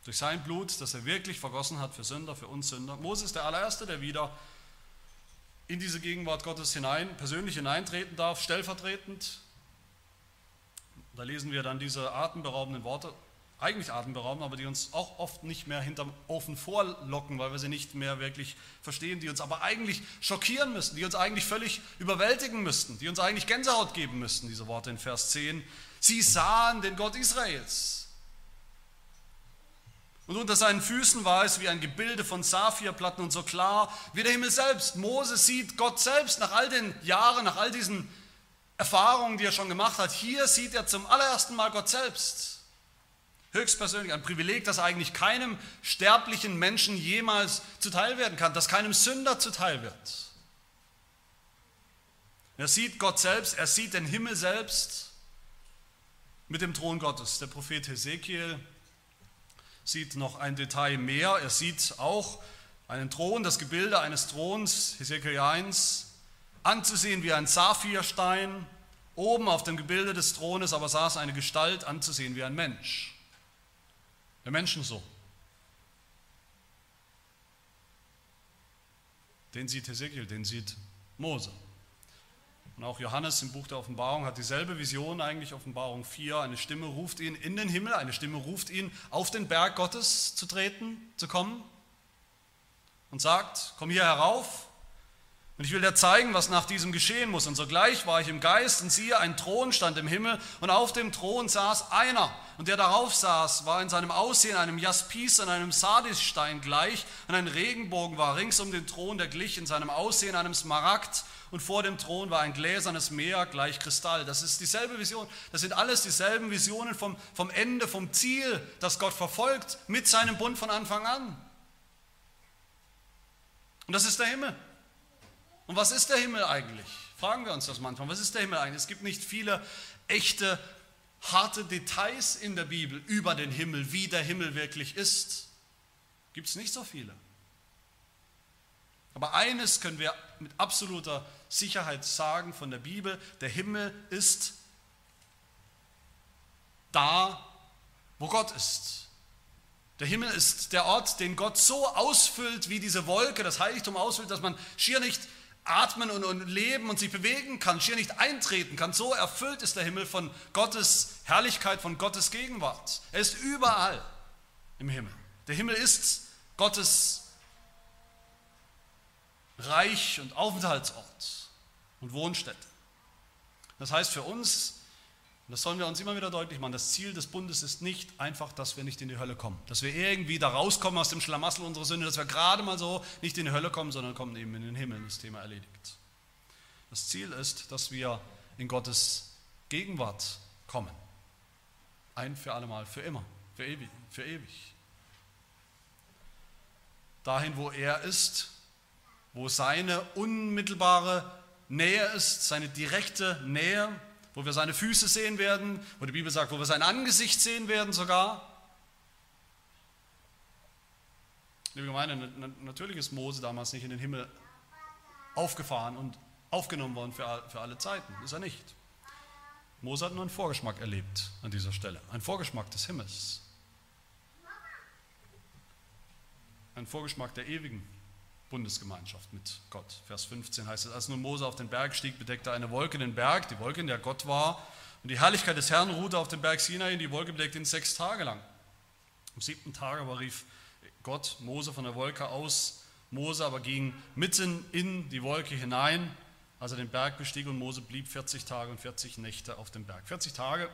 durch sein Blut, das er wirklich vergossen hat für Sünder, für uns Sünder. Moses ist der allererste, der wieder in diese Gegenwart Gottes hinein, persönlich hineintreten darf, stellvertretend. Da lesen wir dann diese atemberaubenden Worte, eigentlich atemberaubend, aber die uns auch oft nicht mehr hinterm Ofen vorlocken, weil wir sie nicht mehr wirklich verstehen, die uns aber eigentlich schockieren müssten, die uns eigentlich völlig überwältigen müssten, die uns eigentlich Gänsehaut geben müssten, diese Worte in Vers 10. Sie sahen den Gott Israels. Und unter seinen Füßen war es wie ein Gebilde von Saphirplatten und so klar wie der Himmel selbst. Mose sieht Gott selbst nach all den Jahren, nach all diesen Erfahrungen, die er schon gemacht hat. Hier sieht er zum allerersten Mal Gott selbst. Höchstpersönlich ein Privileg, das eigentlich keinem sterblichen Menschen jemals zuteil werden kann, das keinem Sünder zuteil wird. Er sieht Gott selbst, er sieht den Himmel selbst mit dem Thron Gottes. Der Prophet Hesekiel sieht noch ein Detail mehr. Er sieht auch einen Thron, das Gebilde eines Throns, Hesekiel 1, anzusehen wie ein Saphirstein. Oben auf dem Gebilde des Thrones aber saß eine Gestalt, anzusehen wie ein Mensch. Der Menschensohn. Den sieht Hesekiel, den sieht Mose. Und auch Johannes im Buch der Offenbarung hat dieselbe Vision, eigentlich Offenbarung 4. Eine Stimme ruft ihn in den Himmel, eine Stimme ruft ihn, auf den Berg Gottes zu treten, zu kommen und sagt, komm hier herauf und ich will dir zeigen, was nach diesem geschehen muss. Und sogleich war ich im Geist und siehe, ein Thron stand im Himmel und auf dem Thron saß einer. Und der darauf saß, war in seinem Aussehen einem Jaspis und einem Sardisstein gleich. Und ein Regenbogen war rings um den Thron, der glich in seinem Aussehen einem Smaragd. Und vor dem Thron war ein gläsernes Meer gleich Kristall. Das ist dieselbe Vision. Das sind alles dieselben Visionen vom, vom Ende, vom Ziel, das Gott verfolgt mit seinem Bund von Anfang an. Und das ist der Himmel. Und was ist der Himmel eigentlich? Fragen wir uns das manchmal. Was ist der Himmel eigentlich? Es gibt nicht viele echte, harte Details in der Bibel über den Himmel, wie der Himmel wirklich ist. Gibt es nicht so viele. Aber eines können wir mit absoluter Sicherheit sagen von der Bibel, der Himmel ist da, wo Gott ist. Der Himmel ist der Ort, den Gott so ausfüllt, wie diese Wolke das Heiligtum ausfüllt, dass man schier nicht atmen und, und leben und sich bewegen kann, schier nicht eintreten kann. So erfüllt ist der Himmel von Gottes Herrlichkeit, von Gottes Gegenwart. Er ist überall im Himmel. Der Himmel ist Gottes Reich und Aufenthaltsort und Wohnstätte. Das heißt für uns Und das sollen wir uns immer wieder deutlich machen. Das Ziel des Bundes ist nicht einfach, dass wir nicht in die Hölle kommen. Dass wir irgendwie da rauskommen aus dem Schlamassel unserer Sünde, dass wir gerade mal so nicht in die Hölle kommen, sondern kommen eben in den Himmel. Das Thema erledigt. Das Ziel ist, dass wir in Gottes Gegenwart kommen. Ein für allemal, für immer, für ewig, für ewig. Dahin, wo er ist, wo seine unmittelbare Nähe ist, seine direkte Nähe, wo wir seine Füße sehen werden, wo die Bibel sagt, wo wir sein Angesicht sehen werden sogar. Liebe Gemeinde, natürlich ist Mose damals nicht in den Himmel aufgefahren und aufgenommen worden für, alle Zeiten. Ist er nicht. Mose hat nur einen Vorgeschmack erlebt an dieser Stelle. Ein Vorgeschmack des Himmels. Ein Vorgeschmack der ewigen Bundesgemeinschaft mit Gott. Vers 15 heißt es, als nun Mose auf den Berg stieg, bedeckte eine Wolke den Berg, die Wolke, in der Gott war. Und die Herrlichkeit des Herrn ruhte auf dem Berg Sinai und die Wolke bedeckte ihn sechs Tage lang. Am siebten Tag aber rief Gott Mose von der Wolke aus. Mose aber ging mitten in die Wolke hinein, als er den Berg bestieg und Mose blieb 40 Tage und 40 Nächte auf dem Berg. 40 Tage,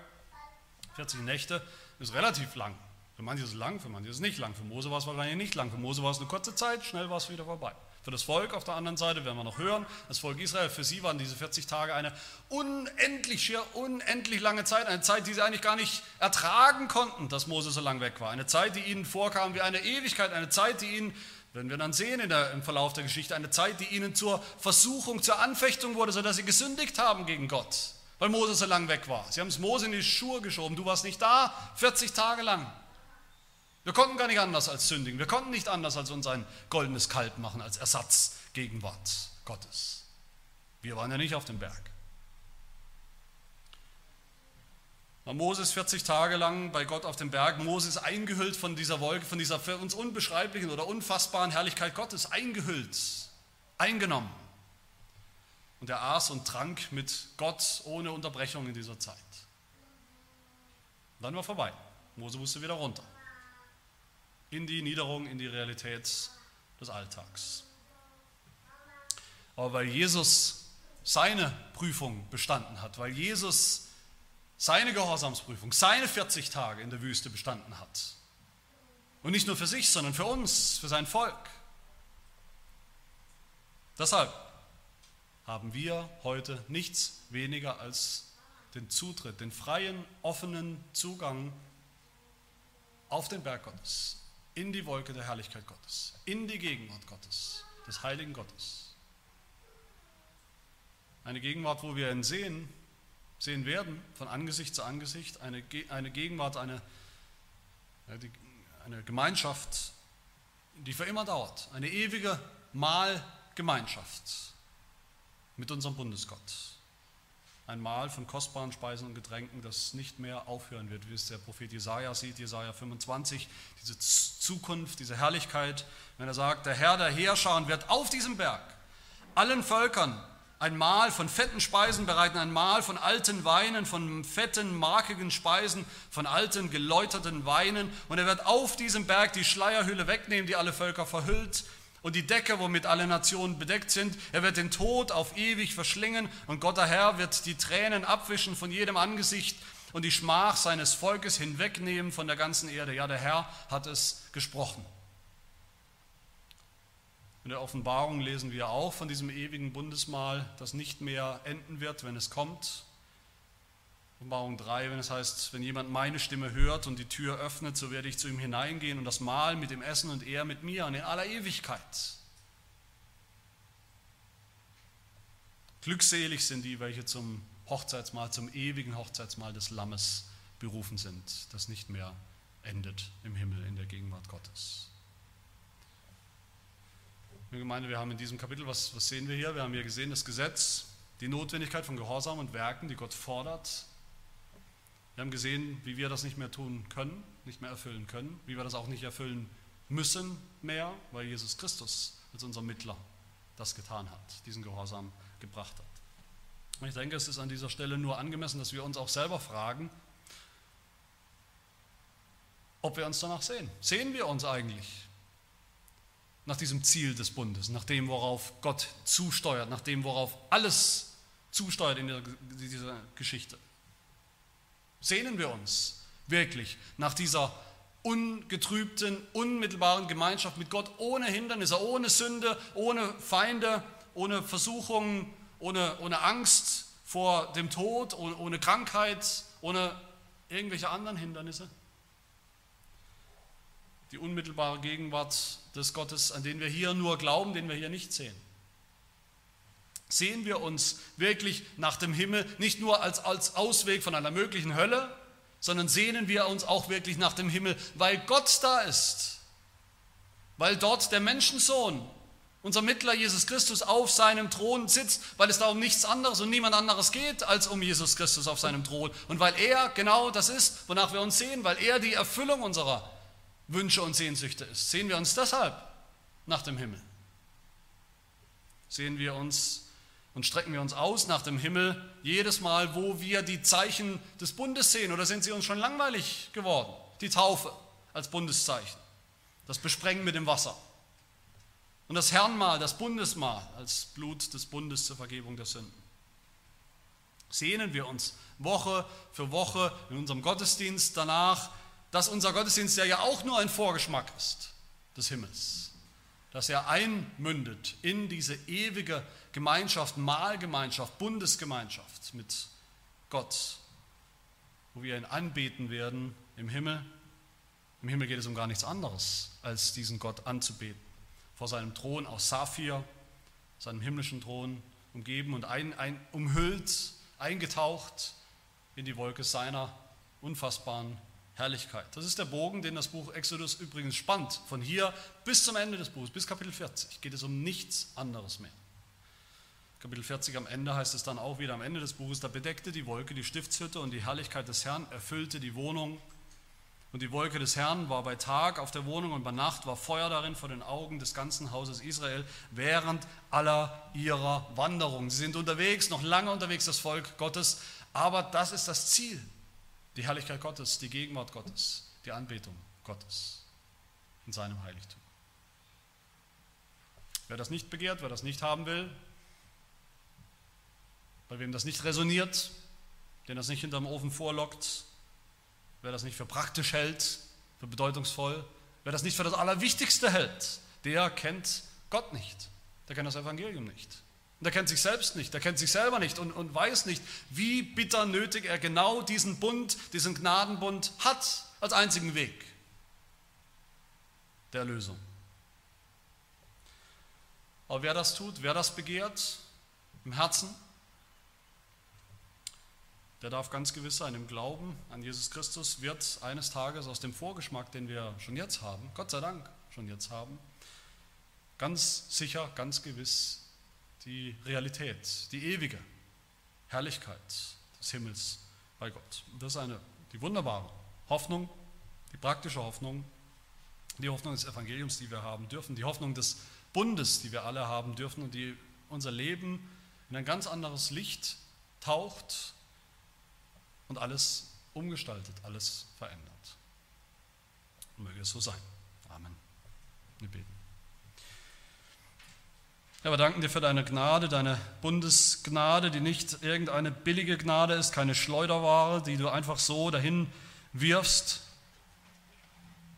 40 Nächte ist relativ lang. Für manche ist es lang, für manche ist es nicht lang. Für Mose war es wahrscheinlich nicht lang. Für Mose war es eine kurze Zeit, schnell war es wieder vorbei. Für das Volk auf der anderen Seite werden wir noch hören, das Volk Israel, für sie waren diese 40 Tage eine unendlich, schier unendlich lange Zeit, eine Zeit, die sie eigentlich gar nicht ertragen konnten, dass Mose so lang weg war. Eine Zeit, die ihnen vorkam wie eine Ewigkeit, eine Zeit, die ihnen, werden wir dann sehen der, im Verlauf der Geschichte, eine Zeit, die ihnen zur Versuchung, zur Anfechtung wurde, sodass sie gesündigt haben gegen Gott, weil Mose so lang weg war. Sie haben es Mose in die Schuhe geschoben, du warst nicht da, 40 Tage lang. Wir konnten gar nicht anders als sündigen. Wir konnten nicht anders als uns ein goldenes Kalb machen als Ersatz Gegenwart Gottes. Wir waren ja nicht auf dem Berg. Moses 40 Tage lang bei Gott auf dem Berg. Moses eingehüllt von dieser Wolke, von dieser für uns unbeschreiblichen oder unfassbaren Herrlichkeit Gottes, eingehüllt, eingenommen. Und er aß und trank mit Gott ohne Unterbrechung in dieser Zeit. Und dann war vorbei. Mose musste wieder runter in die Niederung, in die Realität des Alltags. Aber weil Jesus seine Prüfung bestanden hat, weil Jesus seine Gehorsamsprüfung, seine 40 Tage in der Wüste bestanden hat, und nicht nur für sich, sondern für uns, für sein Volk. Deshalb haben wir heute nichts weniger als den Zutritt, den freien, offenen Zugang auf den Berg Gottes, in die Wolke der Herrlichkeit Gottes, in die Gegenwart Gottes, des heiligen Gottes. Eine Gegenwart, wo wir ihn sehen, sehen werden, von Angesicht zu Angesicht, eine, eine Gegenwart, eine, eine Gemeinschaft, die für immer dauert, eine ewige Mahlgemeinschaft mit unserem Bundesgott ein Mahl von kostbaren Speisen und Getränken, das nicht mehr aufhören wird, wie es der Prophet Jesaja sieht, Jesaja 25, diese Zukunft, diese Herrlichkeit, wenn er sagt, der Herr der Heerscharen wird auf diesem Berg allen Völkern ein Mahl von fetten Speisen bereiten, ein Mahl von alten Weinen, von fetten, markigen Speisen, von alten, geläuterten Weinen. Und er wird auf diesem Berg die Schleierhülle wegnehmen, die alle Völker verhüllt, und die Decke, womit alle Nationen bedeckt sind. Er wird den Tod auf ewig verschlingen und Gott der Herr wird die Tränen abwischen von jedem Angesicht und die Schmach seines Volkes hinwegnehmen von der ganzen Erde. Ja, der Herr hat es gesprochen. In der Offenbarung lesen wir auch von diesem ewigen Bundesmahl, das nicht mehr enden wird, wenn es kommt. Offenbarung 3, wenn es heißt, wenn jemand meine Stimme hört und die Tür öffnet, so werde ich zu ihm hineingehen und das Mahl mit ihm essen und er mit mir und in aller Ewigkeit. Glückselig sind die, welche zum Hochzeitsmahl, zum ewigen Hochzeitsmahl des Lammes berufen sind, das nicht mehr endet im Himmel in der Gegenwart Gottes. Liebe Gemeinde, wir haben in diesem Kapitel, was, was sehen wir hier? Wir haben hier gesehen, das Gesetz, die Notwendigkeit von Gehorsam und Werken, die Gott fordert, wir haben gesehen, wie wir das nicht mehr tun können, nicht mehr erfüllen können, wie wir das auch nicht erfüllen müssen mehr, weil Jesus Christus als unser Mittler das getan hat, diesen Gehorsam gebracht hat. Und ich denke, es ist an dieser Stelle nur angemessen, dass wir uns auch selber fragen, ob wir uns danach sehen. Sehen wir uns eigentlich nach diesem Ziel des Bundes, nach dem, worauf Gott zusteuert, nach dem, worauf alles zusteuert in dieser Geschichte? Sehnen wir uns wirklich nach dieser ungetrübten, unmittelbaren Gemeinschaft mit Gott ohne Hindernisse, ohne Sünde, ohne Feinde, ohne Versuchungen, ohne, ohne Angst vor dem Tod, ohne, ohne Krankheit, ohne irgendwelche anderen Hindernisse? Die unmittelbare Gegenwart des Gottes, an den wir hier nur glauben, den wir hier nicht sehen. Sehen wir uns wirklich nach dem Himmel nicht nur als, als Ausweg von einer möglichen Hölle, sondern sehnen wir uns auch wirklich nach dem Himmel, weil Gott da ist, weil dort der Menschensohn, unser Mittler Jesus Christus, auf seinem Thron sitzt, weil es da um nichts anderes und niemand anderes geht als um Jesus Christus auf seinem Thron und weil er genau das ist, wonach wir uns sehen, weil er die Erfüllung unserer Wünsche und Sehnsüchte ist. Sehen wir uns deshalb nach dem Himmel. Sehen wir uns und strecken wir uns aus nach dem Himmel jedes Mal, wo wir die Zeichen des Bundes sehen? Oder sind sie uns schon langweilig geworden? Die Taufe als Bundeszeichen, das Besprengen mit dem Wasser und das Herrnmal, das Bundesmahl als Blut des Bundes zur Vergebung der Sünden. Sehnen wir uns Woche für Woche in unserem Gottesdienst danach, dass unser Gottesdienst ja auch nur ein Vorgeschmack ist des Himmels, dass er einmündet in diese ewige Gemeinschaft, Mahlgemeinschaft, Bundesgemeinschaft mit Gott, wo wir ihn anbeten werden im Himmel. Im Himmel geht es um gar nichts anderes, als diesen Gott anzubeten. Vor seinem Thron aus Saphir, seinem himmlischen Thron, umgeben und ein, ein, umhüllt, eingetaucht in die Wolke seiner unfassbaren Herrlichkeit. Das ist der Bogen, den das Buch Exodus übrigens spannt. Von hier bis zum Ende des Buches, bis Kapitel 40, geht es um nichts anderes mehr. Kapitel 40 am Ende heißt es dann auch wieder am Ende des Buches, da bedeckte die Wolke die Stiftshütte und die Herrlichkeit des Herrn erfüllte die Wohnung. Und die Wolke des Herrn war bei Tag auf der Wohnung und bei Nacht war Feuer darin vor den Augen des ganzen Hauses Israel während aller ihrer Wanderungen. Sie sind unterwegs, noch lange unterwegs, das Volk Gottes, aber das ist das Ziel. Die Herrlichkeit Gottes, die Gegenwart Gottes, die Anbetung Gottes in seinem Heiligtum. Wer das nicht begehrt, wer das nicht haben will, bei wem das nicht resoniert, den das nicht hinterm Ofen vorlockt, wer das nicht für praktisch hält, für bedeutungsvoll, wer das nicht für das Allerwichtigste hält, der kennt Gott nicht, der kennt das Evangelium nicht. Und der kennt sich selbst nicht, der kennt sich selber nicht und, und weiß nicht, wie bitter nötig er genau diesen Bund, diesen Gnadenbund hat als einzigen Weg der Erlösung. Aber wer das tut, wer das begehrt im Herzen, der darf ganz gewiss sein, im Glauben an Jesus Christus wird eines Tages aus dem Vorgeschmack, den wir schon jetzt haben, Gott sei Dank schon jetzt haben, ganz sicher, ganz gewiss die Realität, die ewige Herrlichkeit des Himmels bei Gott. das ist eine, die wunderbare Hoffnung, die praktische Hoffnung, die Hoffnung des Evangeliums, die wir haben dürfen, die Hoffnung des Bundes, die wir alle haben dürfen und die unser Leben in ein ganz anderes Licht taucht und alles umgestaltet, alles verändert. möge es so sein. Amen. Wir beten. Herr, wir danken dir für deine Gnade, deine Bundesgnade, die nicht irgendeine billige Gnade ist, keine Schleuderware, die du einfach so dahin wirfst,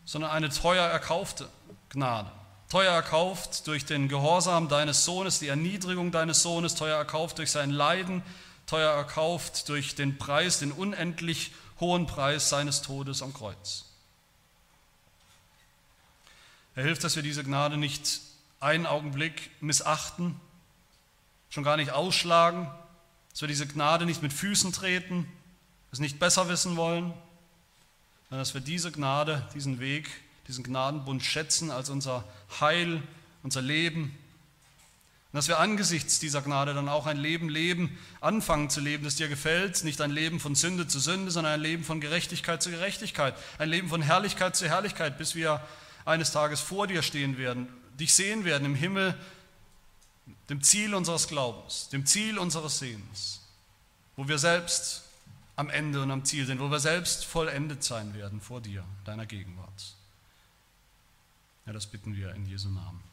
sondern eine teuer erkaufte Gnade. Teuer erkauft durch den Gehorsam deines Sohnes, die Erniedrigung deines Sohnes, teuer erkauft durch sein Leiden, teuer erkauft durch den Preis, den unendlich hohen Preis seines Todes am Kreuz. Er hilft, dass wir diese Gnade nicht einen Augenblick missachten, schon gar nicht ausschlagen, dass wir diese Gnade nicht mit Füßen treten, es nicht besser wissen wollen, sondern dass wir diese Gnade, diesen Weg, diesen Gnadenbund schätzen als unser Heil, unser Leben, dass wir angesichts dieser Gnade dann auch ein Leben leben, anfangen zu leben, das dir gefällt. Nicht ein Leben von Sünde zu Sünde, sondern ein Leben von Gerechtigkeit zu Gerechtigkeit. Ein Leben von Herrlichkeit zu Herrlichkeit, bis wir eines Tages vor dir stehen werden, dich sehen werden im Himmel, dem Ziel unseres Glaubens, dem Ziel unseres Sehens, wo wir selbst am Ende und am Ziel sind, wo wir selbst vollendet sein werden vor dir, deiner Gegenwart. Ja, das bitten wir in Jesu Namen.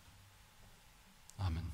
Amen.